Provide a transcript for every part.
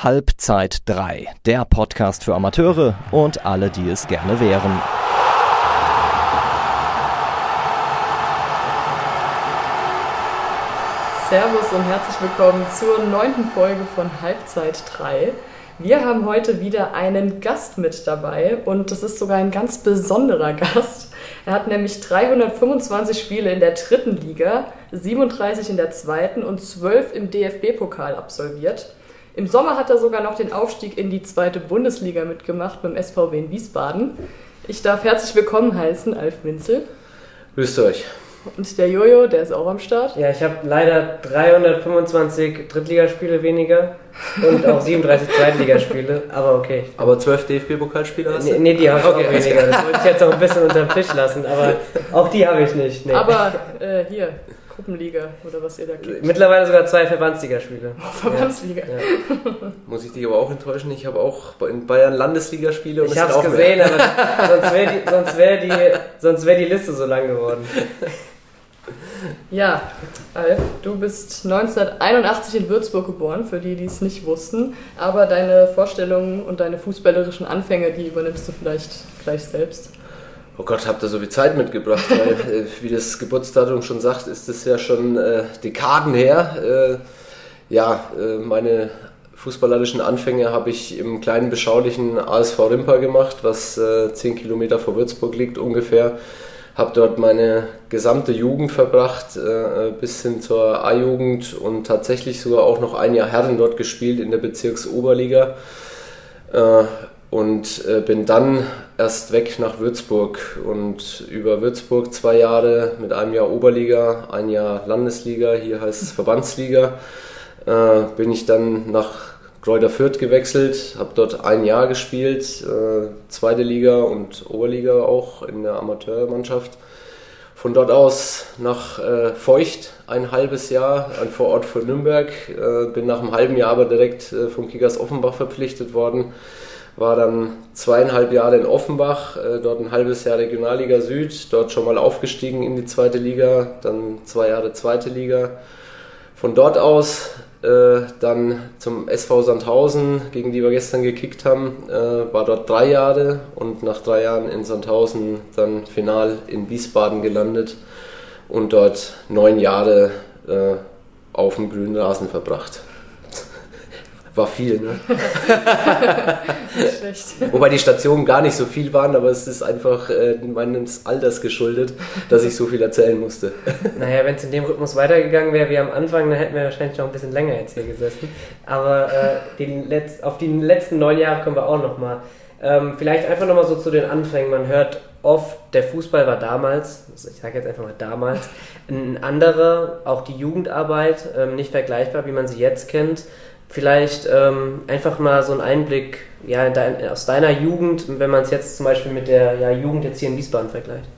Halbzeit 3, der Podcast für Amateure und alle, die es gerne wären. Servus und herzlich willkommen zur neunten Folge von Halbzeit 3. Wir haben heute wieder einen Gast mit dabei und das ist sogar ein ganz besonderer Gast. Er hat nämlich 325 Spiele in der dritten Liga, 37 in der zweiten und 12 im DFB-Pokal absolviert. Im Sommer hat er sogar noch den Aufstieg in die zweite Bundesliga mitgemacht beim SVW in Wiesbaden. Ich darf herzlich willkommen heißen, Alf Winzel. Grüßt euch. Und der Jojo, der ist auch am Start. Ja, ich habe leider 325 Drittligaspiele weniger und auch 37 Zweitligaspiele, aber okay. Aber 12 DFB-Pokalspiele hast du? Nee, nee die habe ich okay. auch weniger. Das wollte ich jetzt auch ein bisschen unter den Tisch lassen, aber auch die habe ich nicht. Nee. Aber äh, hier, Gruppenliga oder was ihr da kriegt. Mittlerweile sogar zwei Verbandsligaspiele. Oh, Verbandsliga. Ja. Muss ich dich aber auch enttäuschen, ich habe auch in Bayern Landesligaspiele und Ich habe es gesehen, mehr. aber sonst wäre die, wär die, wär die Liste so lang geworden. Ja, Alf, du bist 1981 in Würzburg geboren, für die, die es nicht wussten. Aber deine Vorstellungen und deine fußballerischen Anfänge, die übernimmst du vielleicht gleich selbst. Oh Gott, habt ihr so viel Zeit mitgebracht, weil, äh, wie das Geburtsdatum schon sagt, ist es ja schon äh, Dekaden her. Äh, ja, äh, meine fußballerischen Anfänge habe ich im kleinen beschaulichen ASV Rimper gemacht, was äh, 10 Kilometer vor Würzburg liegt ungefähr. Habe dort meine gesamte Jugend verbracht, äh, bis hin zur A-Jugend und tatsächlich sogar auch noch ein Jahr Herren dort gespielt in der Bezirksoberliga. Äh, und äh, bin dann erst weg nach Würzburg und über Würzburg zwei Jahre mit einem Jahr Oberliga, ein Jahr Landesliga, hier heißt es Verbandsliga, äh, bin ich dann nach Kräuter Fürth gewechselt, habe dort ein Jahr gespielt, äh, zweite Liga und Oberliga auch in der Amateurmannschaft. Von dort aus nach äh, Feucht ein halbes Jahr, ein Vorort von Nürnberg, äh, bin nach einem halben Jahr aber direkt äh, vom Kickers Offenbach verpflichtet worden war dann zweieinhalb Jahre in Offenbach, äh, dort ein halbes Jahr Regionalliga Süd, dort schon mal aufgestiegen in die zweite Liga, dann zwei Jahre zweite Liga. Von dort aus äh, dann zum SV Sandhausen, gegen die wir gestern gekickt haben, äh, war dort drei Jahre und nach drei Jahren in Sandhausen dann final in Wiesbaden gelandet und dort neun Jahre auf dem grünen Rasen verbracht. War viel, ne? schlecht. Wobei die Stationen gar nicht so viel waren, aber es ist einfach äh, meines Alters geschuldet, dass ich so viel erzählen musste. Naja, wenn es in dem Rhythmus weitergegangen wäre wie am Anfang, dann hätten wir wahrscheinlich noch ein bisschen länger jetzt hier gesessen. Aber äh, Letz-, auf die letzten neun Jahre kommen wir auch nochmal. Ähm, vielleicht einfach nochmal so zu den Anfängen. Man hört oft, der Fußball war damals, ich sage jetzt einfach mal damals, ein anderer, auch die Jugendarbeit, ähm, nicht vergleichbar, wie man sie jetzt kennt. Vielleicht ähm, einfach mal so einen Einblick ja, dein, aus deiner Jugend, wenn man es jetzt zum Beispiel mit der ja, Jugend jetzt hier in Wiesbaden vergleicht.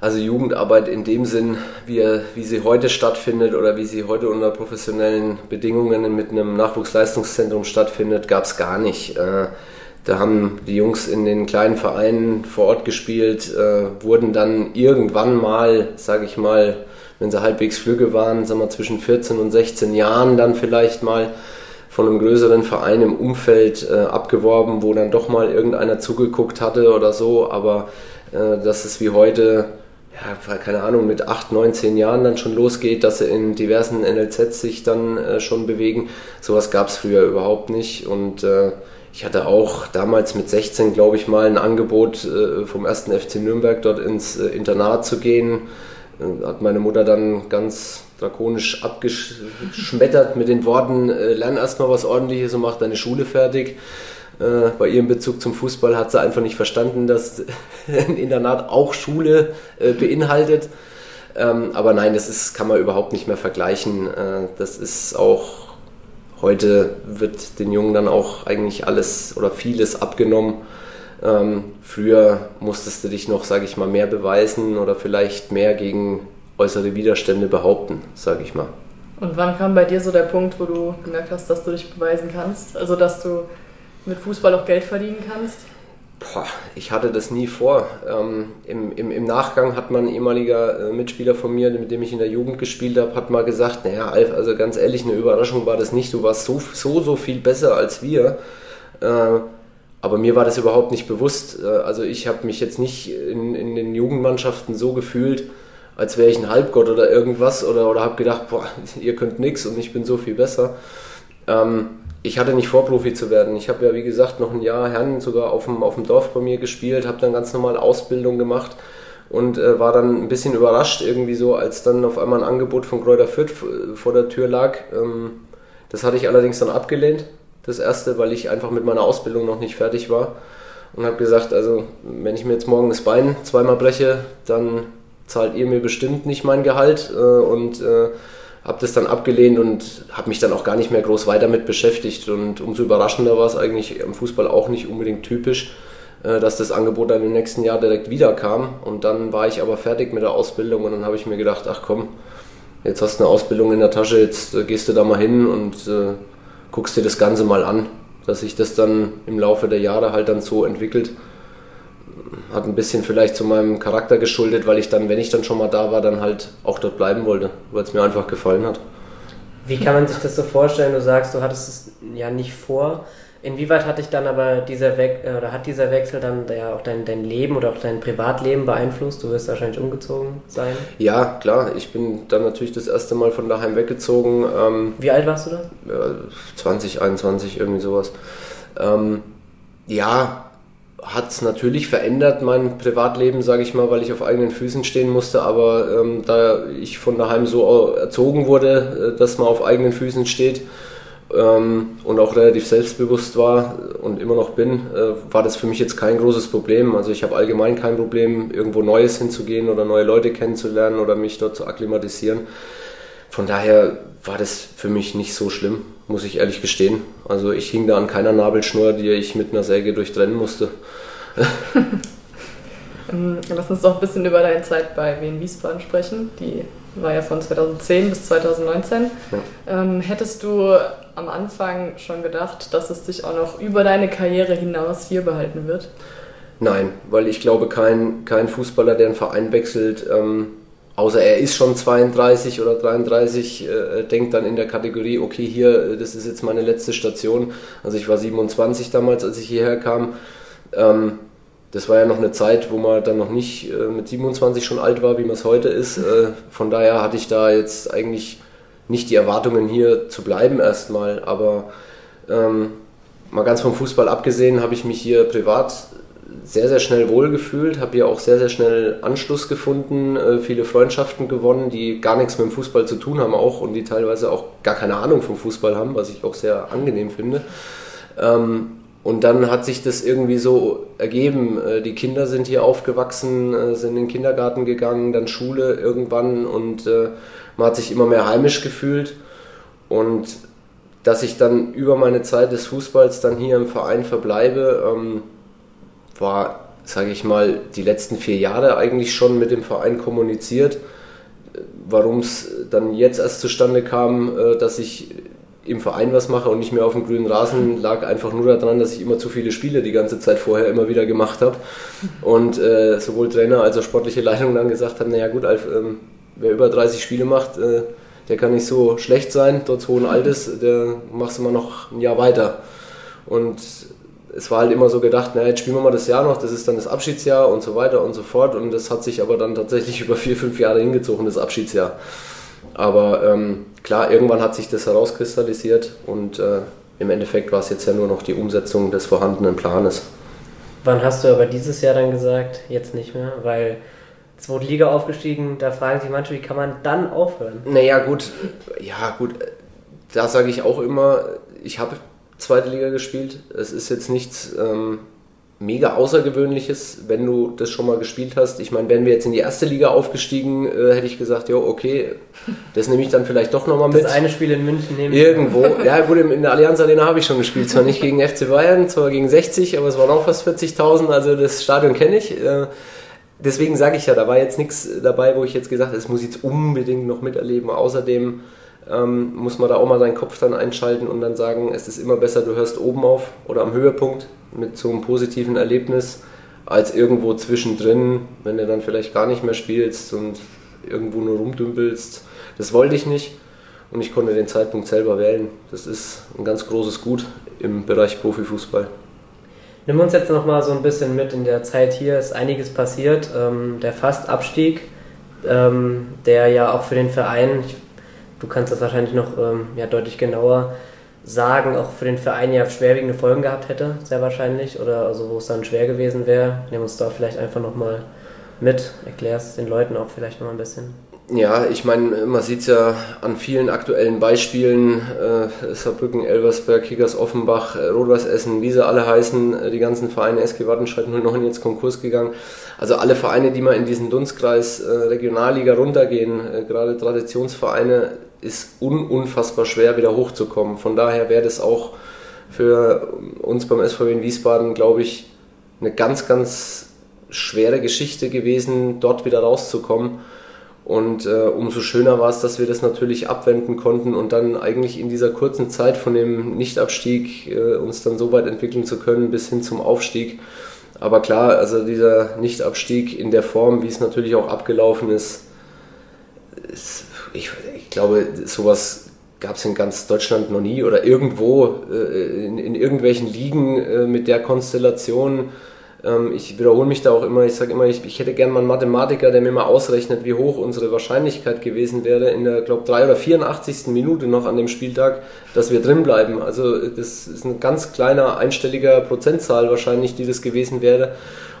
Also Jugendarbeit in dem Sinn, wie, wie sie heute stattfindet oder wie sie heute unter professionellen Bedingungen mit einem Nachwuchsleistungszentrum stattfindet, gab es gar nicht. Äh, da haben die Jungs in den kleinen Vereinen vor Ort gespielt, äh, wurden dann irgendwann mal, sage ich mal, wenn sie halbwegs flügge waren, sagen wir zwischen 14 und 16 Jahren dann vielleicht mal von einem größeren Verein im Umfeld äh, abgeworben, wo dann doch mal irgendeiner zugeguckt hatte oder so, aber äh, dass es wie heute, ja, keine Ahnung, mit 8, 9, 10 Jahren dann schon losgeht, dass sie in diversen NLZs sich dann äh, schon bewegen, sowas gab es früher überhaupt nicht. Und äh, ich hatte auch damals mit 16, glaube ich, mal ein Angebot äh, vom ersten FC Nürnberg dort ins äh, Internat zu gehen hat meine Mutter dann ganz drakonisch abgeschmettert mit den Worten, äh, lern erstmal was ordentliches und mach deine Schule fertig. Äh, bei ihrem Bezug zum Fußball hat sie einfach nicht verstanden, dass ein Internat auch Schule äh, beinhaltet. Ähm, aber nein, das ist, kann man überhaupt nicht mehr vergleichen. Äh, das ist auch, heute wird den Jungen dann auch eigentlich alles oder vieles abgenommen ähm, früher musstest du dich noch, sage ich mal, mehr beweisen oder vielleicht mehr gegen äußere Widerstände behaupten, sage ich mal. Und wann kam bei dir so der Punkt, wo du gemerkt hast, dass du dich beweisen kannst? Also, dass du mit Fußball auch Geld verdienen kannst? Boah, ich hatte das nie vor. Ähm, im, im, Im Nachgang hat mein ehemaliger äh, Mitspieler von mir, mit dem ich in der Jugend gespielt habe, hat mal gesagt, naja, Alf, also ganz ehrlich, eine Überraschung war das nicht. Du warst so, so, so viel besser als wir. Äh, aber mir war das überhaupt nicht bewusst. Äh, also ich habe mich jetzt nicht in, in den Jugendmannschaften so gefühlt, als wäre ich ein Halbgott oder irgendwas oder, oder habe gedacht, boah, ihr könnt nichts und ich bin so viel besser. Ähm, ich hatte nicht vor, Profi zu werden. Ich habe ja, wie gesagt, noch ein Jahr Herren sogar auf dem, auf dem Dorf bei mir gespielt, habe dann ganz normal Ausbildung gemacht und äh, war dann ein bisschen überrascht irgendwie so, als dann auf einmal ein Angebot von Kräuter Fürth vor der Tür lag. Ähm, das hatte ich allerdings dann abgelehnt, das erste, weil ich einfach mit meiner Ausbildung noch nicht fertig war und habe gesagt, also wenn ich mir jetzt morgen das Bein zweimal breche, dann zahlt ihr mir bestimmt nicht mein Gehalt äh, und äh, habe das dann abgelehnt und habe mich dann auch gar nicht mehr groß weiter mit beschäftigt. Und umso überraschender war es eigentlich im Fußball auch nicht unbedingt typisch, äh, dass das Angebot dann im nächsten Jahr direkt wieder kam. Und dann war ich aber fertig mit der Ausbildung und dann habe ich mir gedacht, ach komm, jetzt hast du eine Ausbildung in der Tasche, jetzt gehst du da mal hin und guckst dir das Ganze mal an. Dass sich das dann im Laufe der Jahre halt dann so entwickelt hat ein bisschen vielleicht zu meinem Charakter geschuldet, weil ich dann, wenn ich dann schon mal da war, dann halt auch dort bleiben wollte, weil es mir einfach gefallen hat. Wie kann man sich das so vorstellen? Du sagst, du hattest es ja nicht vor. Inwieweit hat dich dann aber dieser We äh, oder hat dieser Wechsel dann ja auch dein, dein Leben oder auch dein Privatleben beeinflusst? Du wirst wahrscheinlich umgezogen sein. Ja, klar. Ich bin dann natürlich das erste Mal von daheim weggezogen. Ähm, Wie alt warst du da? 20, 21, irgendwie sowas. Ähm, ja, hat es natürlich verändert, mein Privatleben, sage ich mal, weil ich auf eigenen Füßen stehen musste. Aber ähm, da ich von daheim so erzogen wurde, äh, dass man auf eigenen Füßen steht ähm, und auch relativ selbstbewusst war und immer noch bin, äh, war das für mich jetzt kein großes Problem. Also ich habe allgemein kein Problem, irgendwo Neues hinzugehen oder neue Leute kennenzulernen oder mich dort zu akklimatisieren. Von daher war das für mich nicht so schlimm, muss ich ehrlich gestehen. Also ich hing da an keiner Nabelschnur, die ich mit einer Säge durchtrennen musste. Ähm, lass uns doch ein bisschen über deine Zeit bei Wien Wiesbaden sprechen. Die war ja von 2010 bis 2019. Ja. Ähm, hättest du am Anfang schon gedacht, dass es dich auch noch über deine Karriere hinaus hier behalten wird? Nein, weil ich glaube, kein, kein Fußballer, der einen Verein wechselt, ähm, außer er ist schon 32 oder 33, äh, denkt dann in der Kategorie, okay, hier, das ist jetzt meine letzte Station. Also ich war 27 damals, als ich hierher kam. Ähm, das war ja noch eine Zeit, wo man dann noch nicht äh, mit 27 schon alt war, wie man es heute ist. Äh, von daher hatte ich da jetzt eigentlich nicht die Erwartungen hier zu bleiben erstmal. Aber ähm, mal ganz vom Fußball abgesehen, habe ich mich hier privat sehr, sehr schnell wohlgefühlt, habe hier auch sehr, sehr schnell Anschluss gefunden, äh, viele Freundschaften gewonnen, die gar nichts mit dem Fußball zu tun haben auch und die teilweise auch gar keine Ahnung vom Fußball haben, was ich auch sehr angenehm finde. Ähm, und dann hat sich das irgendwie so ergeben. Äh, die Kinder sind hier aufgewachsen, äh, sind in den Kindergarten gegangen, dann Schule irgendwann und man hat sich immer mehr heimisch gefühlt. Und dass ich dann über meine Zeit des Fußballs dann hier im Verein verbleibe, ähm, war, sage ich mal, die letzten vier Jahre eigentlich schon mit dem Verein kommuniziert. Warum es dann jetzt erst zustande kam, äh, dass ich im Verein was mache und nicht mehr auf dem grünen Rasen, lag einfach nur daran, dass ich immer zu viele Spiele die ganze Zeit vorher immer wieder gemacht habe. Und äh, sowohl Trainer als auch sportliche Leitung dann gesagt haben, naja gut, Alf, ähm, wer über 30 Spiele macht, äh, der kann nicht so schlecht sein, trotz hohen Altes, der machst du mal noch ein Jahr weiter. Und es war halt immer so gedacht, naja, jetzt spielen wir mal das Jahr noch, das ist dann das Abschiedsjahr und so weiter und so fort. Und das hat sich aber dann tatsächlich über vier, fünf Jahre hingezogen, das Abschiedsjahr. Aber ähm, klar, irgendwann hat sich das herauskristallisiert und äh, im Endeffekt war es jetzt ja nur noch die Umsetzung des vorhandenen Planes. Wann hast du aber dieses Jahr dann gesagt, jetzt nicht mehr? Weil zweite Liga aufgestiegen, da fragen sich manche, wie kann man dann aufhören? Naja, gut, ja, gut, da sage ich auch immer, ich habe zweite Liga gespielt. Es ist jetzt nichts ähm, mega Außergewöhnliches, wenn du das schon mal gespielt hast. Ich meine, wären wir jetzt in die erste Liga aufgestiegen, äh, hätte ich gesagt, ja, okay, das nehme ich dann vielleicht doch nochmal mit. Das eine Spiel in München nehmen. Irgendwo. ja, gut, in der Allianz Arena habe ich schon gespielt. Zwar nicht gegen FC Bayern, zwar gegen 60, aber es waren auch fast 40.000, also das Stadion kenne ich. Äh, deswegen sage ich ja, da war jetzt nichts dabei, wo ich jetzt gesagt habe, es muss ich jetzt unbedingt noch miterleben. Außerdem ähm, muss man da auch mal seinen Kopf dann einschalten und dann sagen, es ist immer besser, du hörst oben auf oder am Höhepunkt mit so einem positiven Erlebnis, als irgendwo zwischendrin, wenn du dann vielleicht gar nicht mehr spielst und irgendwo nur rumdümpelst. Das wollte ich nicht und ich konnte den Zeitpunkt selber wählen. Das ist ein ganz großes Gut im Bereich Profifußball. Nimm uns jetzt noch mal so ein bisschen mit. In der Zeit hier ist einiges passiert. Ähm, der Fastabstieg, ähm, der ja auch für den Verein, ich, du kannst das wahrscheinlich noch ähm, ja, deutlich genauer sagen, auch für den Verein ja schwerwiegende Folgen gehabt hätte, sehr wahrscheinlich. Oder also wo es dann schwer gewesen wäre. Nimm uns da vielleicht einfach noch mal mit, erklär es den Leuten auch vielleicht noch mal ein bisschen. Ja, ich meine, man sieht es ja an vielen aktuellen Beispielen, äh, Saarbrücken, Elversberg, Kickers Offenbach, äh, Rot-Weiß Essen, wie sie alle heißen, äh, die ganzen Vereine, SG Wattenscheid 09 jetzt Konkurs gegangen. Also alle Vereine, die mal in diesen Dunstkreis äh, Regionalliga runtergehen, äh, gerade Traditionsvereine, ist un unfassbar schwer wieder hochzukommen. Von daher wäre das auch für uns beim SVW in Wiesbaden, glaube ich, eine ganz, ganz schwere Geschichte gewesen, dort wieder rauszukommen. Und äh, umso schöner war es, dass wir das natürlich abwenden konnten und dann eigentlich in dieser kurzen Zeit von dem Nichtabstieg äh, uns dann so weit entwickeln zu können bis hin zum Aufstieg. Aber klar, also dieser Nichtabstieg in der Form, wie es natürlich auch abgelaufen ist, ist ich, ich, glaube, sowas gab es in ganz Deutschland noch nie oder irgendwo äh, in, in, irgendwelchen Ligen äh, mit der Konstellation ähm, ich wiederhole mich da auch immer, ich sage immer, ich, ich hätte gerne mal einen Mathematiker, der mir mal ausrechnet, wie hoch unsere Wahrscheinlichkeit gewesen wäre in der, glaube 3 oder 84. Minute noch an dem Spieltag, dass wir drin bleiben. Also das ist ein ganz kleiner einstelliger Prozentzahl wahrscheinlich, die das gewesen wäre.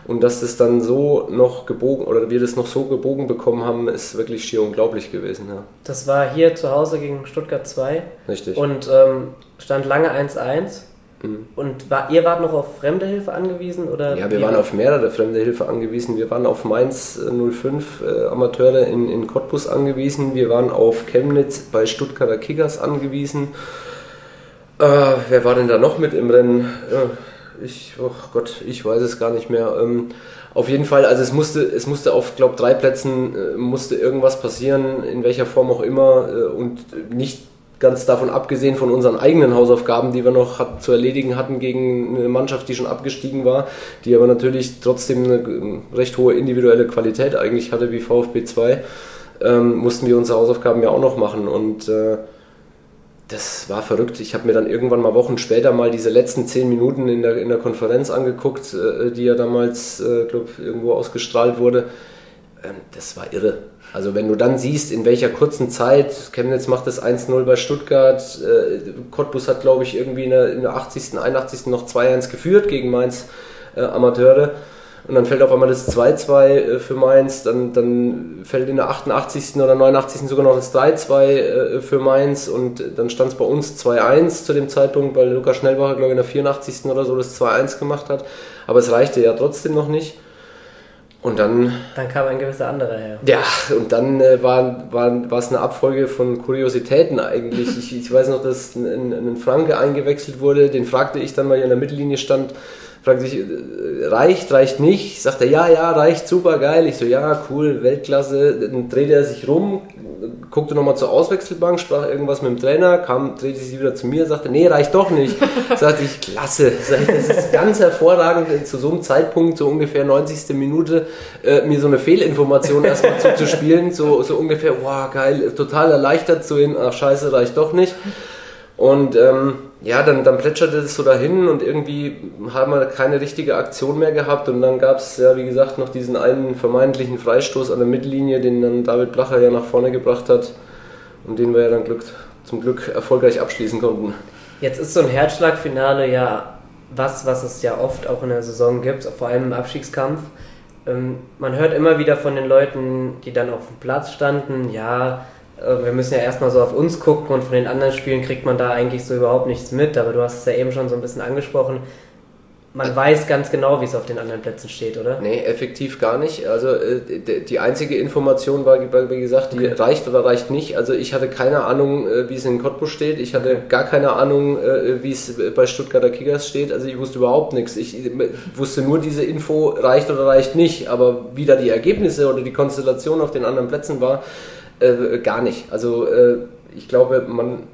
Und dass das dann so noch gebogen oder wir das noch so gebogen bekommen haben, ist wirklich schier unglaublich gewesen. Ja. Das war hier zu Hause gegen Stuttgart 2. Richtig. Und ähm, stand lange 1-1. Mhm. Und war, ihr wart noch auf fremde Hilfe angewiesen? Oder ja, wir waren auf mehrere fremde Hilfe angewiesen. Wir waren auf Mainz 05 äh, Amateure in, in Cottbus angewiesen. Wir waren auf Chemnitz bei Stuttgarter Kickers angewiesen. Äh, wer war denn da noch mit im Rennen? Ja, ich, oh Gott, ich weiß es gar nicht mehr. Ähm, auf jeden Fall, also es musste, es musste auf, glaube drei Plätzen äh, musste irgendwas passieren, in welcher Form auch immer äh, und nicht ganz davon abgesehen von unseren eigenen Hausaufgaben, die wir noch hat, zu erledigen hatten gegen eine Mannschaft, die schon abgestiegen war, die aber natürlich trotzdem eine ähm, recht hohe individuelle Qualität eigentlich hatte wie VfB 2, ähm, mussten wir unsere Hausaufgaben ja auch noch machen und äh, das war verrückt. Ich habe mir dann irgendwann mal Wochen später mal diese letzten zehn Minuten in der, in der Konferenz angeguckt, äh, die ja damals, äh, glaube irgendwo ausgestrahlt wurde. Ähm, das war irre. Also wenn du dann siehst, in welcher kurzen Zeit, Chemnitz macht das 1-0 bei Stuttgart, äh, Cottbus hat, glaube ich, irgendwie in der, in der 80., 81. noch 2-1 geführt gegen Mainz äh, Amateure. Und dann fällt auf einmal das 2-2 äh, für Mainz, dann, dann fällt in der 88. oder 89. sogar noch das 3-2 äh, für Mainz und dann stand es bei uns 2-1 zu dem Zeitpunkt, weil Lukas Schnellbacher, glaube ich, in der 84. oder so das 2-1 gemacht hat. Aber es reichte ja trotzdem noch nicht. Und dann. Dann kam ein gewisser anderer her. Ja, und dann äh, war, war, war es eine Abfolge von Kuriositäten eigentlich. Ich, ich weiß noch, dass ein, ein Franke eingewechselt wurde, den fragte ich dann, weil er in der Mittellinie stand, fragte ich, äh, reicht, reicht nicht? Sagt er, ja, ja, reicht, super geil. Ich so, ja, cool, Weltklasse. Dann drehte er sich rum, guckte nochmal zur Auswechselbank, sprach irgendwas mit dem Trainer, kam, drehte sich wieder zu mir, sagte, nee, reicht doch nicht. sagte ich, klasse. Das ist ganz hervorragend, zu so einem Zeitpunkt, so ungefähr 90. Minute, äh, mir so eine Fehlinformation erstmal zuzuspielen, so, so ungefähr, wow, geil, total erleichtert zu hin, ach scheiße, reicht doch nicht. Und ähm, ja, dann, dann plätscherte es so dahin und irgendwie haben wir keine richtige Aktion mehr gehabt. Und dann gab es ja, wie gesagt, noch diesen einen vermeintlichen Freistoß an der Mittellinie, den dann David Blacher ja nach vorne gebracht hat und den wir ja dann Glück, zum Glück erfolgreich abschließen konnten. Jetzt ist so ein Herzschlagfinale ja was, was es ja oft auch in der Saison gibt, vor allem im Abstiegskampf. Ähm, man hört immer wieder von den Leuten, die dann auf dem Platz standen, ja, wir müssen ja erstmal so auf uns gucken und von den anderen Spielen kriegt man da eigentlich so überhaupt nichts mit. Aber du hast es ja eben schon so ein bisschen angesprochen. Man weiß ganz genau, wie es auf den anderen Plätzen steht, oder? Nee, effektiv gar nicht. Also äh, die einzige Information war, wie gesagt, die okay. reicht oder reicht nicht. Also ich hatte keine Ahnung, äh, wie es in Cottbus steht. Ich hatte gar keine Ahnung, wie es bei Stuttgarter Kickers steht. Also ich wusste überhaupt nichts. Ich wusste nur diese Info, reicht oder reicht nicht. Aber wie da die Ergebnisse oder die Konstellation auf den anderen Plätzen war, äh, gar nicht. Also äh, ich glaube, man,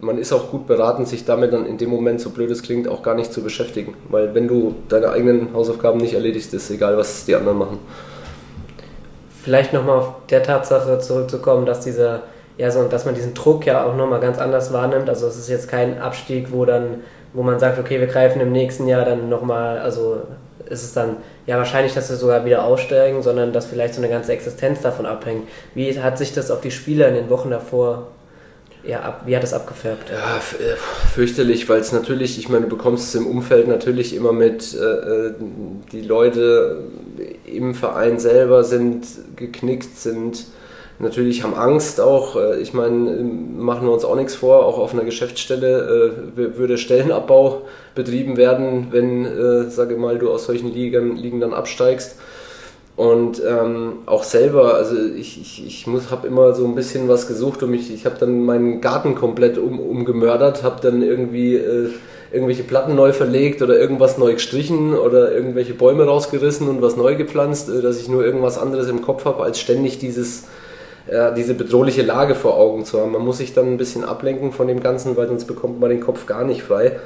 man ist auch gut beraten, sich damit dann in dem Moment, so blöd es klingt, auch gar nicht zu beschäftigen. Weil wenn du deine eigenen Hausaufgaben nicht erledigst, ist egal, was die anderen machen. Vielleicht nochmal auf der Tatsache zurückzukommen, dass dieser, ja, so, dass man diesen Druck ja auch nochmal ganz anders wahrnimmt. Also es ist jetzt kein Abstieg, wo dann, wo man sagt, okay, wir greifen im nächsten Jahr dann nochmal, also ist es dann ja wahrscheinlich, dass wir sogar wieder aussteigen, sondern dass vielleicht so eine ganze Existenz davon abhängt. Wie hat sich das auf die Spieler in den Wochen davor ja, ab, wie hat das abgefärbt? Ja, äh, fürchterlich, weil es natürlich, ich meine, du bekommst es im Umfeld natürlich immer mit, äh, äh, die Leute im Verein selber sind geknickt, sind natürlich haben Angst auch. Äh, ich meine, machen wir uns auch nichts vor, auch auf einer Geschäftsstelle äh, würde Stellenabbau betrieben werden, wenn, äh, sage mal, du aus solchen Ligen, Ligen dann absteigst. Und ähm, auch selber, also ich, ich, ich habe immer so ein bisschen was gesucht und mich, ich habe dann meinen Garten komplett um, umgemördert, habe dann irgendwie äh, irgendwelche Platten neu verlegt oder irgendwas neu gestrichen oder irgendwelche Bäume rausgerissen und was neu gepflanzt, äh, dass ich nur irgendwas anderes im Kopf habe, als ständig dieses, äh, diese bedrohliche Lage vor Augen zu haben. Man muss sich dann ein bisschen ablenken von dem Ganzen, weil sonst bekommt man den Kopf gar nicht frei.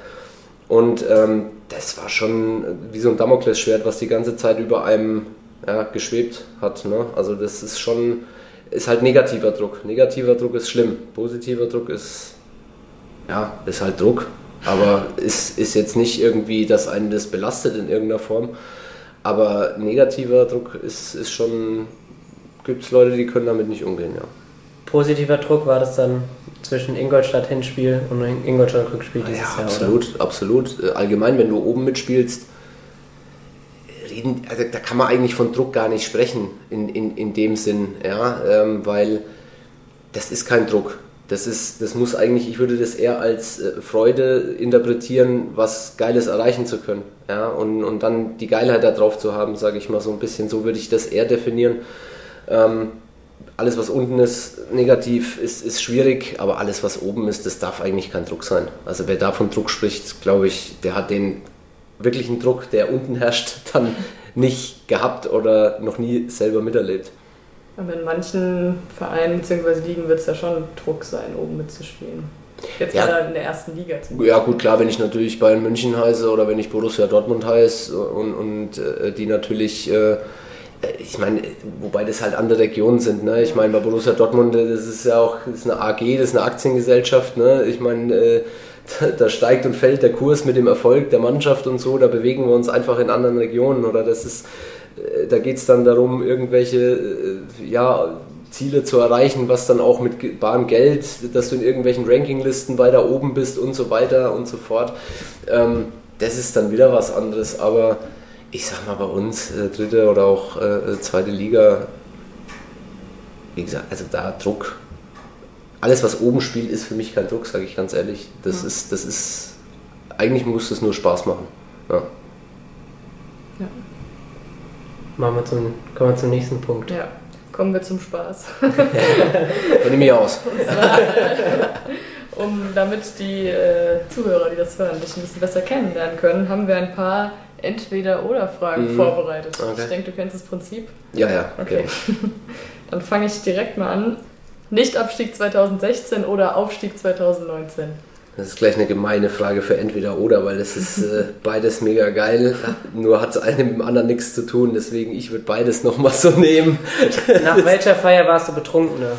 Und ähm, das war schon wie so ein Damoklesschwert, was die ganze Zeit über einem ja, geschwebt hat. Ne? Also das ist schon, ist halt negativer Druck. Negativer Druck ist schlimm. Positiver Druck ist, ja, ist halt Druck. Aber ist, ist jetzt nicht irgendwie, dass einen das belastet in irgendeiner Form. Aber negativer Druck ist, ist schon, gibt es Leute, die können damit nicht umgehen, ja. Positiver Druck war das dann zwischen Ingolstadt Hinspiel und Ingolstadt Rückspiel dieses ja, Jahr, absolut, oder? absolut. Allgemein, wenn du oben mitspielst, reden, also da kann man eigentlich von Druck gar nicht sprechen in, in, in dem Sinn, ja, ähm, weil das ist kein Druck. Das, ist, das muss eigentlich, ich würde das eher als äh, Freude interpretieren, was Geiles erreichen zu können. Ja? Und, und dann die Geilheit da drauf zu haben, sage ich mal so ein bisschen, so würde ich das eher definieren. Ähm, alles, was unten ist, negativ, ist, ist schwierig, aber alles, was oben ist, das darf eigentlich kein Druck sein. Also wer da von Druck spricht, glaube ich, der hat den wirklichen Druck, der unten herrscht, dann nicht gehabt oder noch nie selber miterlebt. Aber in manchen Vereinen bzw. Ligen wird es ja schon Druck sein, oben mitzuspielen. Jetzt ja, in der ersten Liga zum Beispiel. Ja gut, klar, wenn ich natürlich Bayern München heiße oder wenn ich Borussia Dortmund heiße und, und äh, die natürlich, äh, ich meine, wobei das halt andere Regionen sind. Ne? Ich meine, bei Borussia Dortmund, das ist ja auch ist eine AG, das ist eine Aktiengesellschaft. Ne? Ich meine, äh, da steigt und fällt der Kurs mit dem Erfolg der Mannschaft und so, da bewegen wir uns einfach in anderen Regionen oder das ist, äh, da geht es dann darum, irgendwelche äh, ja, Ziele zu erreichen, was dann auch mit barem Geld, dass du in irgendwelchen Rankinglisten weiter oben bist und so weiter und so fort. Ähm, das ist dann wieder was anderes, aber ich sag mal bei uns, äh, dritte oder auch äh, zweite Liga, wie gesagt, also da Druck alles, was oben spielt, ist für mich kein Druck, sage ich ganz ehrlich. Das ja. ist, das ist, eigentlich muss das nur Spaß machen. Ja. ja. Machen wir zum, kommen wir zum nächsten Punkt. Ja, kommen wir zum Spaß. Von mir aus. um damit die äh, Zuhörer, die das hören, dich ein bisschen besser kennenlernen können, haben wir ein paar Entweder-Oder-Fragen mhm. vorbereitet. Okay. Ich denke, du kennst das Prinzip. Ja, ja. Okay. Dann fange ich direkt mal an. Nicht-Abstieg 2016 oder Aufstieg 2019? Das ist gleich eine gemeine Frage für entweder oder, weil das ist äh, beides mega geil. Nur hat es eine mit dem anderen nichts zu tun, deswegen ich würde beides nochmal so nehmen. Nach welcher Feier warst du betrunkener?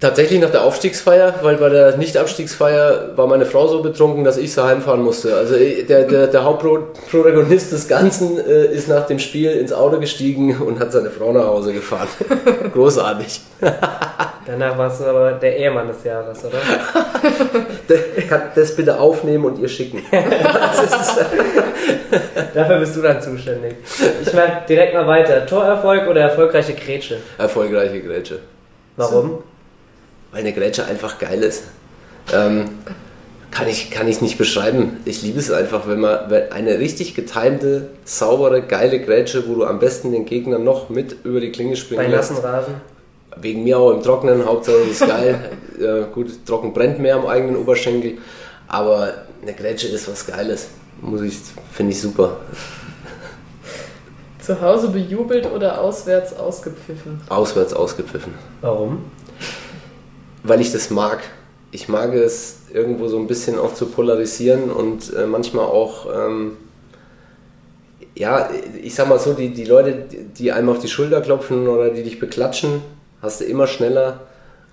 Tatsächlich nach der Aufstiegsfeier, weil bei der Nicht-Abstiegsfeier war meine Frau so betrunken, dass ich sie heimfahren musste. Also äh, der, der, der Hauptprotagonist des Ganzen äh, ist nach dem Spiel ins Auto gestiegen und hat seine Frau nach Hause gefahren. Großartig. Danach warst du aber der Ehemann des Jahres, oder? das bitte aufnehmen und ihr schicken. Dafür bist du dann zuständig. Ich meine direkt mal weiter. Torerfolg oder erfolgreiche Grätsche? Erfolgreiche Grätsche. Warum? Weil eine Grätsche einfach geil ist. Ähm, kann ich, kann ich nicht beschreiben. Ich liebe es einfach, wenn man wenn eine richtig getimte, saubere, geile Grätsche, wo du am besten den Gegner noch mit über die Klinge springen Bei nassen Rasen? Wegen mir auch im Trocknen, Hauptsache ist geil. äh, gut, trocken brennt mehr am eigenen Oberschenkel, aber eine Grätsche ist was Geiles. Muss ich, finde ich super. Zu Hause bejubelt oder auswärts ausgepfiffen? Auswärts ausgepfiffen. Warum? Weil ich das mag. Ich mag es irgendwo so ein bisschen auch zu polarisieren und äh, manchmal auch, ähm, ja, ich sag mal so, die, die Leute, die einem auf die Schulter klopfen oder die dich beklatschen, hast du immer schneller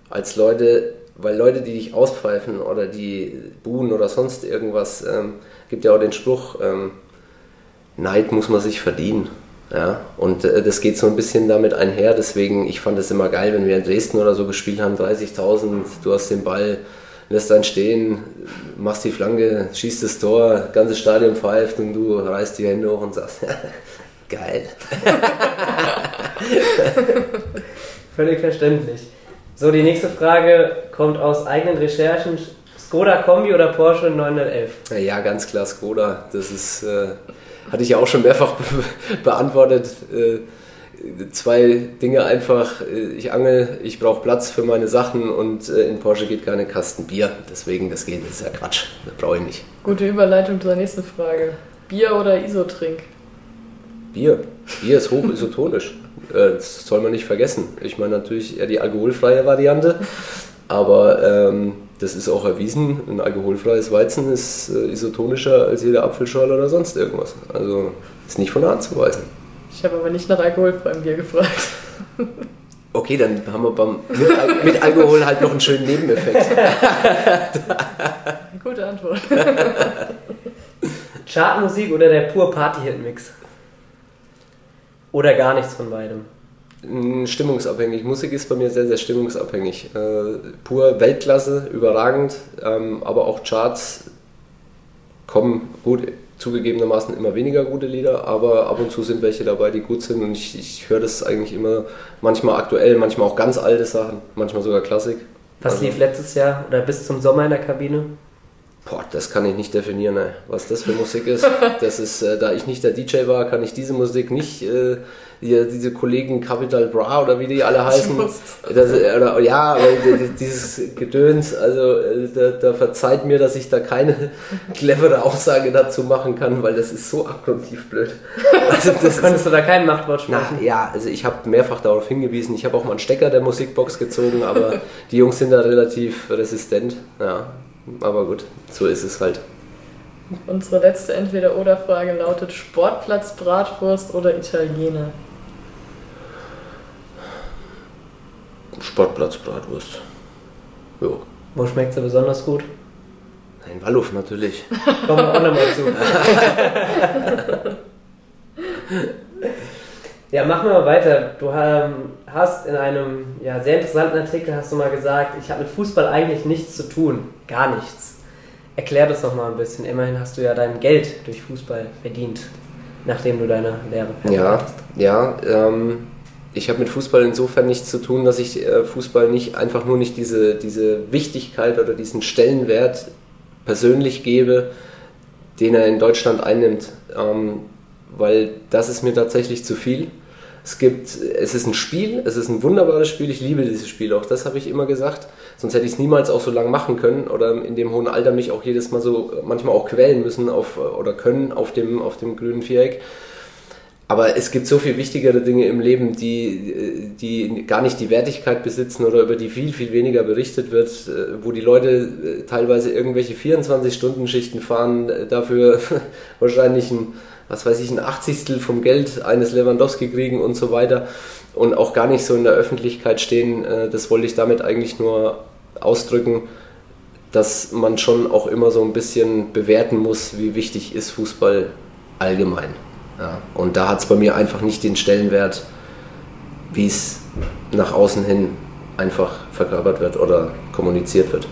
als Leute, weil Leute, die dich auspfeifen oder die buhen oder sonst irgendwas, ähm, gibt ja auch den Spruch, ähm, Neid muss man sich verdienen. Ja, und äh, das geht so ein bisschen damit einher, deswegen, ich fand es immer geil, wenn wir in Dresden oder so gespielt haben, 30.000, du hast den Ball, lässt dann stehen, machst die Flanke, schießt das Tor, ganzes Stadion pfeift und du reißt die Hände hoch und sagst, geil. Völlig verständlich. So, die nächste Frage kommt aus eigenen Recherchen. Skoda Kombi oder Porsche 911? Ja, ganz klar Skoda. Das ist, äh, hatte ich ja auch schon mehrfach be beantwortet. Äh, zwei Dinge einfach. Äh, ich angel, ich brauche Platz für meine Sachen und äh, in Porsche geht keine Kasten Bier. Deswegen, das geht, das ist ja Quatsch. Das brauche ich nicht. Gute Überleitung zur nächsten Frage. Bier oder Isotrink? Bier. Bier ist hoch isotonisch. Äh, das soll man nicht vergessen. Ich meine natürlich eher die alkoholfreie Variante, aber ähm, das ist auch erwiesen. Ein alkoholfreies Weizen ist äh, isotonischer als jeder Apfelschorle oder sonst irgendwas. Also ist nicht von der Hand zu weisen. Ich habe aber nicht nach alkoholfreiem Bier gefragt. Okay, dann haben wir beim, mit, Al mit Alkohol halt noch einen schönen Nebeneffekt. Gute Antwort. Chartmusik oder der pur Party-Hit-Mix? Oder gar nichts von beidem? Mm, Stimmungsabhängig. Musik ist bei mir sehr, sehr stimmungsabhängig. Äh, pur Weltklasse, überragend, ähm, aber auch Charts kommen gut, zugegebenermaßen immer weniger gute Lieder, aber ab und zu sind welche dabei, die gut sind und ich, ich höre das eigentlich immer, manchmal aktuell, manchmal auch ganz alte Sachen, manchmal sogar Klassik. Was Also- lief letztes Jahr oder bis zum Sommer in der Kabine? Boah, das kann ich nicht definieren, ey. was das für Musik ist. Das ist, äh, da ich nicht der DJ war, kann ich diese Musik nicht, äh, die, diese Kollegen Capital Bra oder wie die alle heißen. Das, oder, ja, dieses Gedöns, also äh, da, da verzeiht mir, dass ich da keine clevere Aussage dazu machen kann, weil das ist so abgrundtief blöd. Also das ist, Konntest du da kein Machtwort na sprechen? ja, also ich habe mehrfach darauf hingewiesen. Ich habe auch mal einen Stecker der Musikbox gezogen, aber die Jungs sind da relativ resistent. Ja, aber gut, so ist es halt. Unsere letzte Entweder-Oder-Frage lautet: Sportplatz, Bratwurst oder Italiener? Sportplatz Bratwurst. Jo. Wo schmeckt sie besonders gut? Ein Walluf natürlich. Kommen wir auch nochmal zu. ja, machen wir mal weiter. Du ähm, hast in einem ja, sehr interessanten Artikel hast du mal gesagt, ich habe mit Fußball eigentlich nichts zu tun. Gar nichts. Erklär das doch mal ein bisschen. Immerhin hast du ja dein Geld durch Fußball verdient, nachdem du deine Lehre fertig Ja, hattest. ja. Ähm, ich habe mit Fußball insofern nichts zu tun, dass ich äh, Fußball nicht einfach nur nicht diese, diese Wichtigkeit oder diesen Stellenwert persönlich gebe, den er in Deutschland einnimmt. Ähm, weil das ist mir tatsächlich zu viel. Es gibt, es ist ein Spiel, es ist ein wunderbares Spiel, ich liebe dieses Spiel auch, das habe ich immer gesagt. Sonst hätte ich es niemals auch so lange machen können oder in dem hohen Alter mich auch jedes Mal so manchmal auch quälen müssen auf, oder können auf dem, auf dem grünen Viereck. Aber es gibt so viel wichtigere Dinge im Leben, die, die gar nicht die Wertigkeit besitzen oder über die viel, viel weniger berichtet wird, wo die Leute äh, teilweise irgendwelche 24-Stunden-Schichten fahren, äh, dafür wahrscheinlich ein, was weiß ich, ein Achtzigstel vom Geld eines Lewandowski kriegen und so weiter und auch gar nicht so in der Öffentlichkeit stehen. Äh, Das wollte ich damit eigentlich nur ausdrücken, dass man schon auch immer so ein bisschen bewerten muss, wie wichtig ist Fußball allgemein. Ja, und da hat es bei mir einfach nicht den Stellenwert, wie es nach außen hin einfach verkörpert wird oder kommuniziert wird.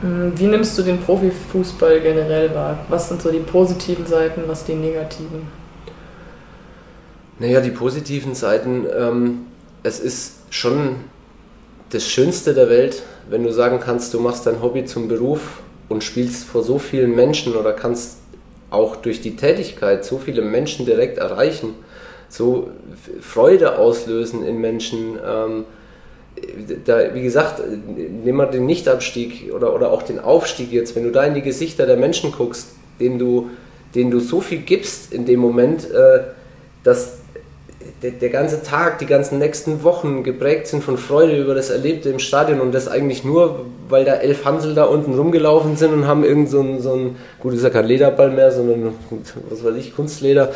Hm, Wie nimmst du den Profifußball generell wahr? Was sind so die positiven Seiten, was die negativen? Naja, die positiven Seiten, ähm, es ist schon das Schönste der Welt, wenn du sagen kannst, du machst dein Hobby zum Beruf und spielst vor so vielen Menschen oder kannst auch durch die Tätigkeit so viele Menschen direkt erreichen, so Freude auslösen in Menschen. Ähm, da, wie gesagt, nimm mal den Nichtabstieg oder, oder auch den Aufstieg jetzt, wenn du da in die Gesichter der Menschen guckst, denen du, denen du so viel gibst in dem Moment, äh, dass der, der, ganze Tag, die ganzen nächsten Wochen geprägt sind von Freude über das Erlebte im Stadion und das eigentlich nur, weil da elf Hansel da unten rumgelaufen sind und haben irgend so ein, so ein gut, ist ja kein Lederball mehr, sondern, was weiß ich, Kunstleder,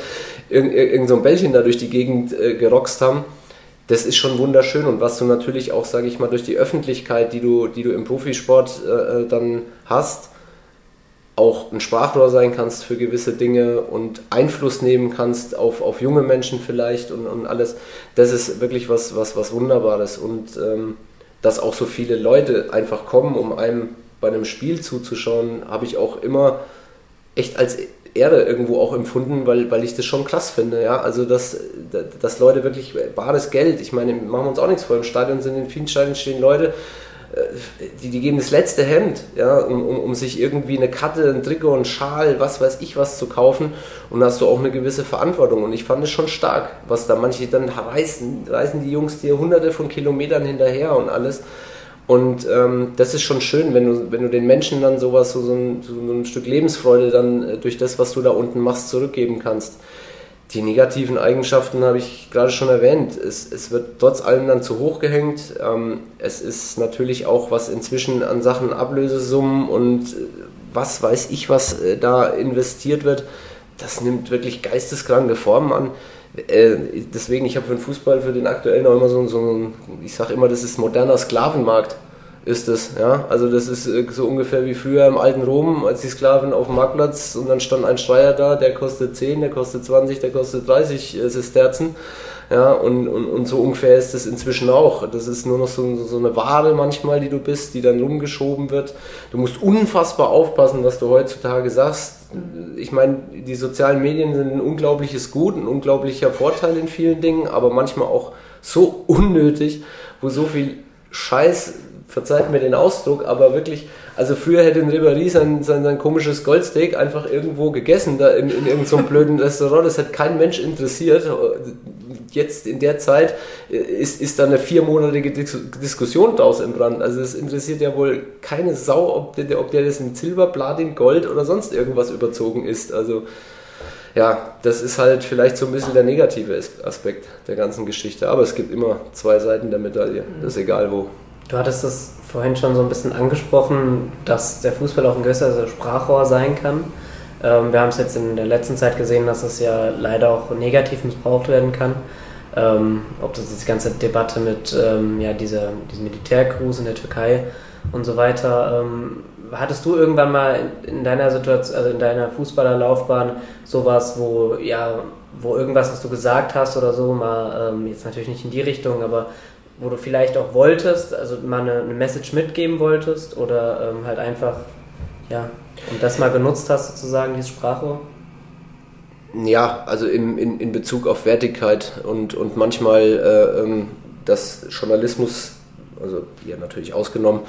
irgend, irgend so ein Bällchen da durch die Gegend äh, gerockst haben. Das ist schon wunderschön und was du natürlich auch, sage ich mal, durch die Öffentlichkeit, die du, die du im Profisport äh, äh dann hast, auch ein Sprachrohr sein kannst für gewisse Dinge und Einfluss nehmen kannst auf, auf junge Menschen vielleicht und, und alles, das ist wirklich was, was, was Wunderbares. Und ähm, dass auch so viele Leute einfach kommen, um einem bei einem Spiel zuzuschauen, habe ich auch immer echt als Ehre irgendwo auch empfunden, weil, weil ich das schon krass finde. Ja? Also, dass, dass Leute wirklich bares Geld, ich meine, machen wir uns auch nichts vor, im Stadion sind in vielen Stadien stehen Leute, die, die geben das letzte Hemd, ja, um, um, um, sich irgendwie eine Katte, ein Trikot, ein Schal, was weiß ich was zu kaufen. Und da hast du auch eine gewisse Verantwortung. Und ich fand es schon stark, was da manche dann reißen, reißen die Jungs dir hunderte von Kilometern hinterher und alles. Und ähm, das ist schon schön, wenn du, wenn du den Menschen dann sowas, so, so, ein, so ein Stück Lebensfreude dann äh, durch das, was du da unten machst, zurückgeben kannst. Die negativen Eigenschaften habe ich gerade schon erwähnt. Es, es wird trotz allem dann zu hoch gehängt. Ähm, es ist natürlich auch, was inzwischen an Sachen Ablösesummen und äh, was weiß ich, was äh, da investiert wird, das nimmt wirklich geisteskranke Formen an. Äh, deswegen, ich habe für den Fußball, für den aktuellen auch immer so, so ich sage immer, das ist moderner Sklavenmarkt ist es. Ja? Also das ist äh, so ungefähr wie früher im alten Rom, als die Sklaven auf dem Marktplatz und dann stand ein Streier da, der kostet 10, der kostet 20, der kostet 30 äh, Sesterzen. Ja, und, und, und so ungefähr ist es inzwischen auch. Das ist nur noch so, so eine Ware manchmal, die du bist, die dann rumgeschoben wird. Du musst unfassbar aufpassen, was du heutzutage sagst. Ich meine, die sozialen Medien sind ein unglaubliches Gut, ein unglaublicher Vorteil in vielen Dingen, aber manchmal auch so unnötig, wo so viel Scheiß verzeiht mir den Ausdruck, aber wirklich, also früher hätte ein Ribéry sein, sein, sein komisches Goldsteak einfach irgendwo gegessen, da in, in irgendeinem so blöden Restaurant, das hat kein Mensch interessiert. Jetzt in der Zeit ist, ist da eine viermonatige Diskussion draus im Brand. Also es interessiert ja wohl keine Sau, ob der, ob der das in Silber, Platin, Gold oder sonst irgendwas überzogen ist. Also ja, das ist halt vielleicht so ein bisschen der negative Aspekt der ganzen Geschichte. Aber es gibt immer zwei Seiten der Medaille. Das ist egal wo. Du hattest es vorhin schon so ein bisschen angesprochen, dass der Fußball auch ein gewisser Sprachrohr sein kann. Ähm, wir haben es jetzt in der letzten Zeit gesehen, dass es ja leider auch negativ missbraucht werden kann. Ähm, ob das die ganze Debatte mit ähm, ja, dieser, diesem Militärcruise in der Türkei und so weiter. Ähm, hattest du irgendwann mal in, in, deiner Situation, also in deiner Fußballerlaufbahn sowas, wo ja, wo irgendwas, was du gesagt hast oder so, mal ähm, jetzt natürlich nicht in die Richtung, aber wo du vielleicht auch wolltest, also mal eine, eine Message mitgeben wolltest oder ähm, halt einfach, ja, und das mal genutzt hast sozusagen, dieses Sprachrohr? Ja, also in, in, in Bezug auf Wertigkeit und, und manchmal, äh, ähm, dass Journalismus also ihr natürlich ausgenommen,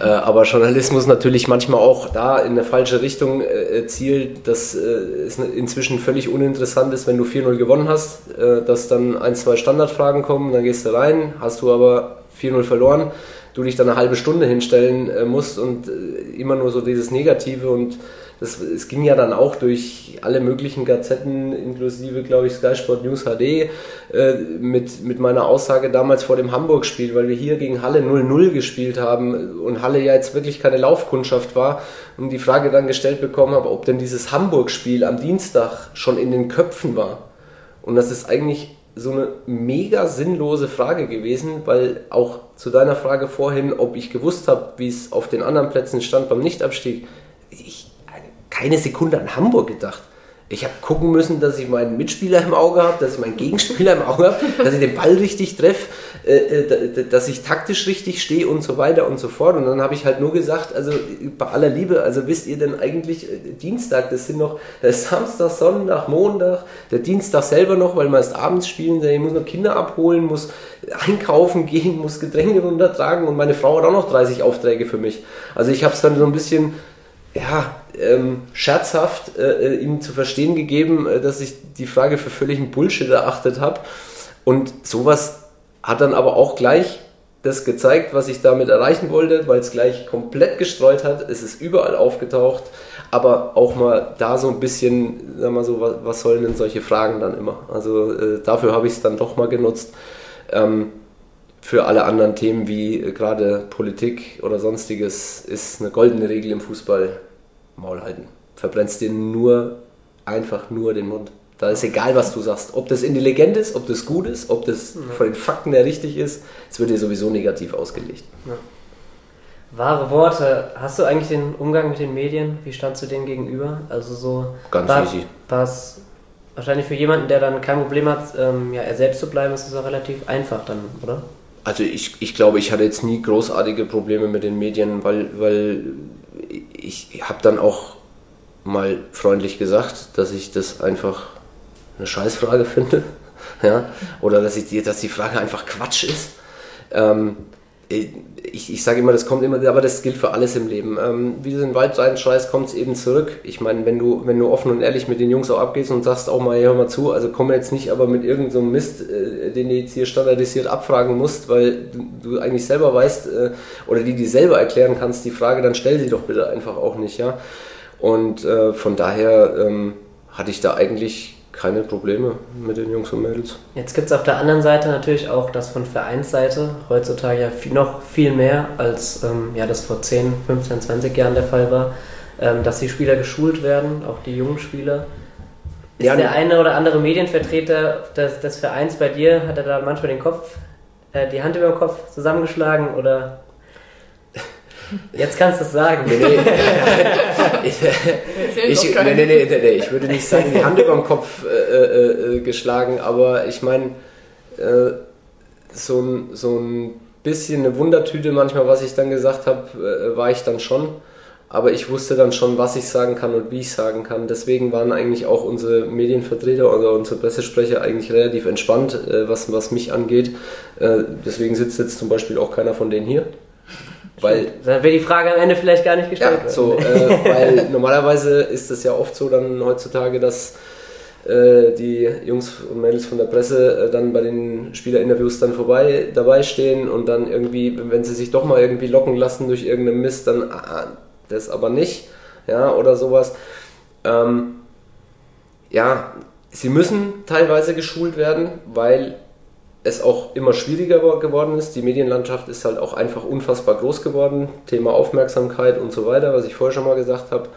äh, aber Journalismus natürlich manchmal auch da in eine falsche Richtung äh, zielt, dass äh, es inzwischen völlig uninteressant ist, wenn du 4-0 gewonnen hast, äh, dass dann ein, zwei Standardfragen kommen, dann gehst du rein, hast du aber 4-0 verloren, du dich dann eine halbe Stunde hinstellen äh, musst und äh, immer nur so dieses Negative und das, es ging ja dann auch durch alle möglichen Gazetten, inklusive, glaube ich, Sky Sport News HD, äh, mit, mit meiner Aussage damals vor dem Hamburg-Spiel, weil wir hier gegen Halle 0-0 gespielt haben und Halle ja jetzt wirklich keine Laufkundschaft war und die Frage dann gestellt bekommen habe, ob denn dieses Hamburg-Spiel am Dienstag schon in den Köpfen war. Und das ist eigentlich so eine mega sinnlose Frage gewesen, weil auch zu deiner Frage vorhin, ob ich gewusst habe, wie es auf den anderen Plätzen stand beim Nichtabstieg, ich keine Sekunde an Hamburg gedacht. Ich habe gucken müssen, dass ich meinen Mitspieler im Auge habe, dass ich meinen Gegenspieler im Auge habe, dass ich den Ball richtig treffe, äh, äh dass ich taktisch richtig stehe und so weiter und so fort. Und dann habe ich halt nur gesagt, also bei aller Liebe, also wisst ihr denn eigentlich äh, Dienstag, das sind noch äh, Samstag, Sonntag, Montag, der Dienstag selber noch, weil man erst abends spielen, ich muss noch Kinder abholen, muss einkaufen gehen, muss Getränke runtertragen und meine Frau hat auch noch 30 Aufträge für mich. Also ich habe es dann so ein bisschen ja, ähm, scherzhaft äh, ihm zu verstehen gegeben, äh, dass ich die Frage für völligen Bullshit erachtet habe. Und sowas hat dann aber auch gleich das gezeigt, was ich damit erreichen wollte, weil es gleich komplett gestreut hat. Es ist überall aufgetaucht, aber auch mal da so ein bisschen, sag mal so, was, was sollen denn solche Fragen dann immer? Also äh, dafür habe ich es dann doch mal genutzt. Ähm, für alle anderen Themen wie äh, gerade Politik oder sonstiges ist eine goldene Regel im Fußball Maul halten. Verbrennst dir nur, einfach nur den Mund. Da ist egal, was du sagst. Ob das intelligent ist, ob das gut ist, ob das ja. von den Fakten her richtig ist, es wird dir sowieso negativ ausgelegt. Ja. Wahre Worte. Hast du eigentlich den Umgang mit den Medien? Wie standst du denen gegenüber? Also so. Ganz war, easy. War es wahrscheinlich für jemanden, der dann kein Problem hat, ähm, ja, er selbst zu bleiben, ist es auch relativ einfach dann, oder? Also ich, ich glaube, ich hatte jetzt nie großartige Probleme mit den Medien, weil, weil ich habe dann auch mal freundlich gesagt, dass ich das einfach eine Scheißfrage finde. ja? Oder dass, ich die, dass die Frage einfach Quatsch ist. Ähm, ich, ich sage immer, das kommt immer, aber das gilt für alles im Leben. Ähm, wie du in den Wald reinschreist, kommt es eben zurück. Ich meine, wenn du, wenn du offen und ehrlich mit den Jungs auch abgehst und sagst auch mal, hör mal zu, also komm jetzt nicht aber mit irgendeinem so Mist, äh, den du jetzt hier standardisiert abfragen musst, weil du, du eigentlich selber weißt äh, oder die dir selber erklären kannst, die Frage, dann stell sie doch bitte einfach auch nicht, ja. Und äh, von daher ähm, hatte ich da eigentlich keine Probleme mit den Jungs und Mädels. Jetzt gibt es auf der anderen Seite natürlich auch das von Vereinsseite, heutzutage ja viel, noch viel mehr, als ähm, ja, das vor 10, 15, 20 Jahren der Fall war, ähm, dass die Spieler geschult werden, auch die jungen Spieler. Ist ja, der eine oder andere Medienvertreter des, des, Vereins bei dir, hat er da manchmal den Kopf, äh, die Hand über den Kopf zusammengeschlagen oder Jetzt kannst du es sagen. Nee, nee. ich, ich, nee, nee, nee, nee, ich würde nicht sagen, die Hand über den Kopf äh, äh, äh, geschlagen, aber ich meine, äh, so, ein, so ein bisschen eine Wundertüte manchmal, was ich dann gesagt habe, äh, war ich dann schon. Aber ich wusste dann schon, was ich sagen kann und wie ich sagen kann. Deswegen waren eigentlich auch unsere Medienvertreter oder unsere Pressesprecher eigentlich relativ entspannt, äh, was, was mich angeht. deswegen sitzt jetzt zum Beispiel auch keiner von denen hier. Weil, dann wäre die Frage am Ende vielleicht gar nicht gestellt. Ja, so, äh, weil normalerweise ist es ja oft so dann heutzutage, dass äh, die Jungs und Mädels von der Presse äh, dann bei den Spielerinterviews dann vorbei dabei stehen und dann irgendwie, wenn sie sich doch mal irgendwie locken lassen durch irgendeinen Mist, dann ah, ah das aber nicht, ja, oder sowas. Ähm, ja, sie müssen teilweise geschult werden, weil es auch immer schwieriger geworden ist. Die Medienlandschaft ist halt auch einfach unfassbar groß geworden. Thema Aufmerksamkeit und so weiter, was ich vorher schon mal gesagt habe.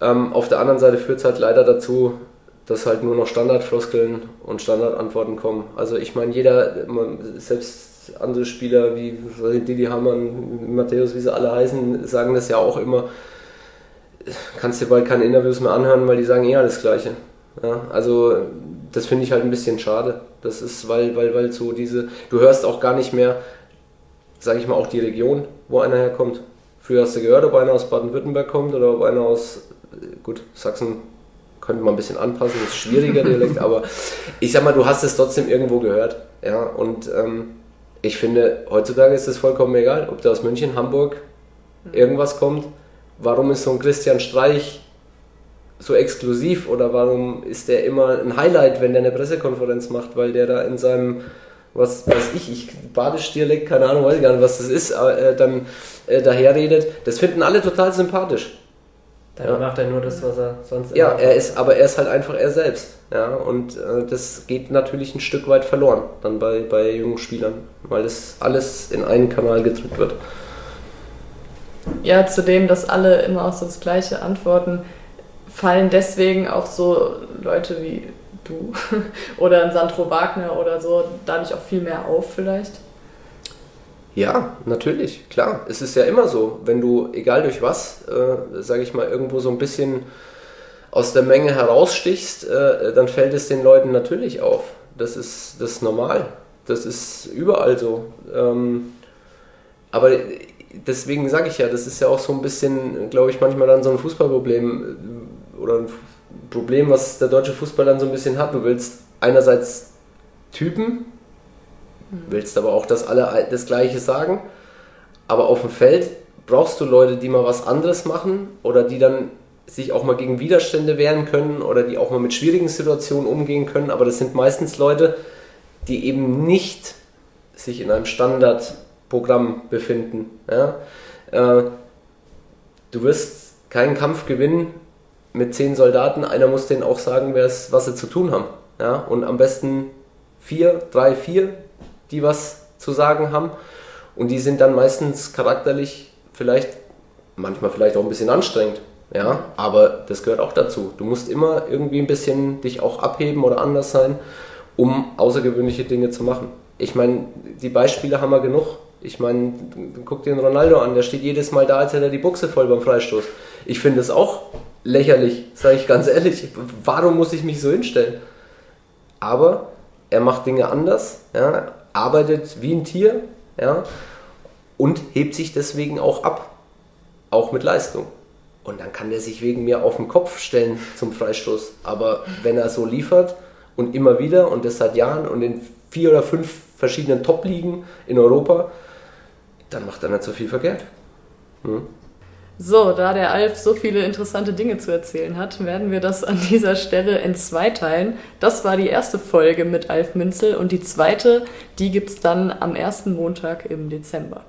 Ähm, auf der anderen Seite führt es halt leider dazu, dass halt nur noch Standardfloskeln und Standardantworten kommen. Also ich meine, jeder, selbst andere Spieler wie Didi Hamann, Matthäus, wie sie alle heißen, sagen das ja auch immer. Kannst dir bald keine Interviews mehr anhören, weil die sagen eh alles Gleiche. Ja, also das finde ich halt ein bisschen schade. Das ist, weil, weil, weil so diese, du hörst auch gar nicht mehr, sage ich mal, auch die Region, wo einer herkommt. Früher hast du gehört, ob einer aus Baden-Württemberg kommt oder ob einer aus, gut, Sachsen könnte man ein bisschen anpassen, ist schwieriger Dialekt, aber ich sag mal, du hast es trotzdem irgendwo gehört. Ja, und ähm, ich finde, heutzutage ist es vollkommen egal, ob der aus München, Hamburg, irgendwas kommt. Warum ist so ein Christian Streich so exklusiv oder warum ist der immer ein Highlight, wenn der eine Pressekonferenz macht, weil der da in seinem, was weiß ich, ich Badisch-Dialekt, keine Ahnung, weiß ich gar nicht, was das ist, äh, dann äh, daherredet. Das finden alle total sympathisch. Dann ja. macht er nur das, was er sonst Ja, er ist, aber er ist halt einfach er selbst. Ja, und äh, das geht natürlich ein Stück weit verloren dann bei, bei jungen Spielern, weil das alles in einen Kanal gedrückt wird. Ja, zudem, dass alle immer auch so das Gleiche antworten fallen deswegen auch so Leute wie du oder ein Sandro Wagner oder so dadurch auch viel mehr auf vielleicht? Ja, natürlich, klar. Es ist ja immer so, wenn du, egal durch was, äh, sage ich mal, irgendwo so ein bisschen aus der Menge herausstichst, äh, dann fällt es den Leuten natürlich auf. Das ist, das ist normal. Das ist überall so. Ähm, aber deswegen sage ich ja, das ist ja auch so ein bisschen, glaube ich, manchmal dann so ein Fußballproblem oder ein Problem, was der deutsche Fußball dann so ein bisschen hat. Du willst einerseits Typen, mhm. willst aber auch, dass alle das Gleiche sagen, aber auf dem Feld brauchst du Leute, die mal was anderes machen oder die dann sich auch mal gegen Widerstände wehren können oder die auch mal mit schwierigen Situationen umgehen können, aber das sind meistens Leute, die eben nicht sich in einem Standard Programm befinden. Ja? Äh, du wirst keinen Kampf gewinnen mit zehn Soldaten. Einer muss denen auch sagen, was sie zu tun haben. Ja? Und am besten vier, drei, vier, die was zu sagen haben. Und die sind dann meistens charakterlich vielleicht, manchmal vielleicht auch ein bisschen anstrengend. Ja, aber das gehört auch dazu. Du musst immer irgendwie ein bisschen dich auch abheben oder anders sein, um außergewöhnliche Dinge zu machen. Ich meine, die Beispiele haben wir genug. Ich meine, guck dir den Ronaldo an, der steht jedes Mal da, als hätte er die Buchse voll beim Freistoß. Ich finde es auch lächerlich, sage ich ganz ehrlich. Warum muss ich mich so hinstellen? Aber er macht Dinge anders, ja, arbeitet wie ein Tier ja, und hebt sich deswegen auch ab, auch mit Leistung. Und dann kann der sich wegen mir auf den Kopf stellen zum Freistoß. Aber wenn er so liefert und immer wieder und das seit Jahren und in vier oder fünf verschiedenen Top-Ligen in Europa, dann macht er nicht so viel verkehrt. Hm? So, da der Alf so viele interessante Dinge zu erzählen hat, werden wir das an dieser Stelle in zwei teilen. Das war die erste Folge mit Alf Minzel und die zweite, die gibt es dann am ersten Montag im Dezember.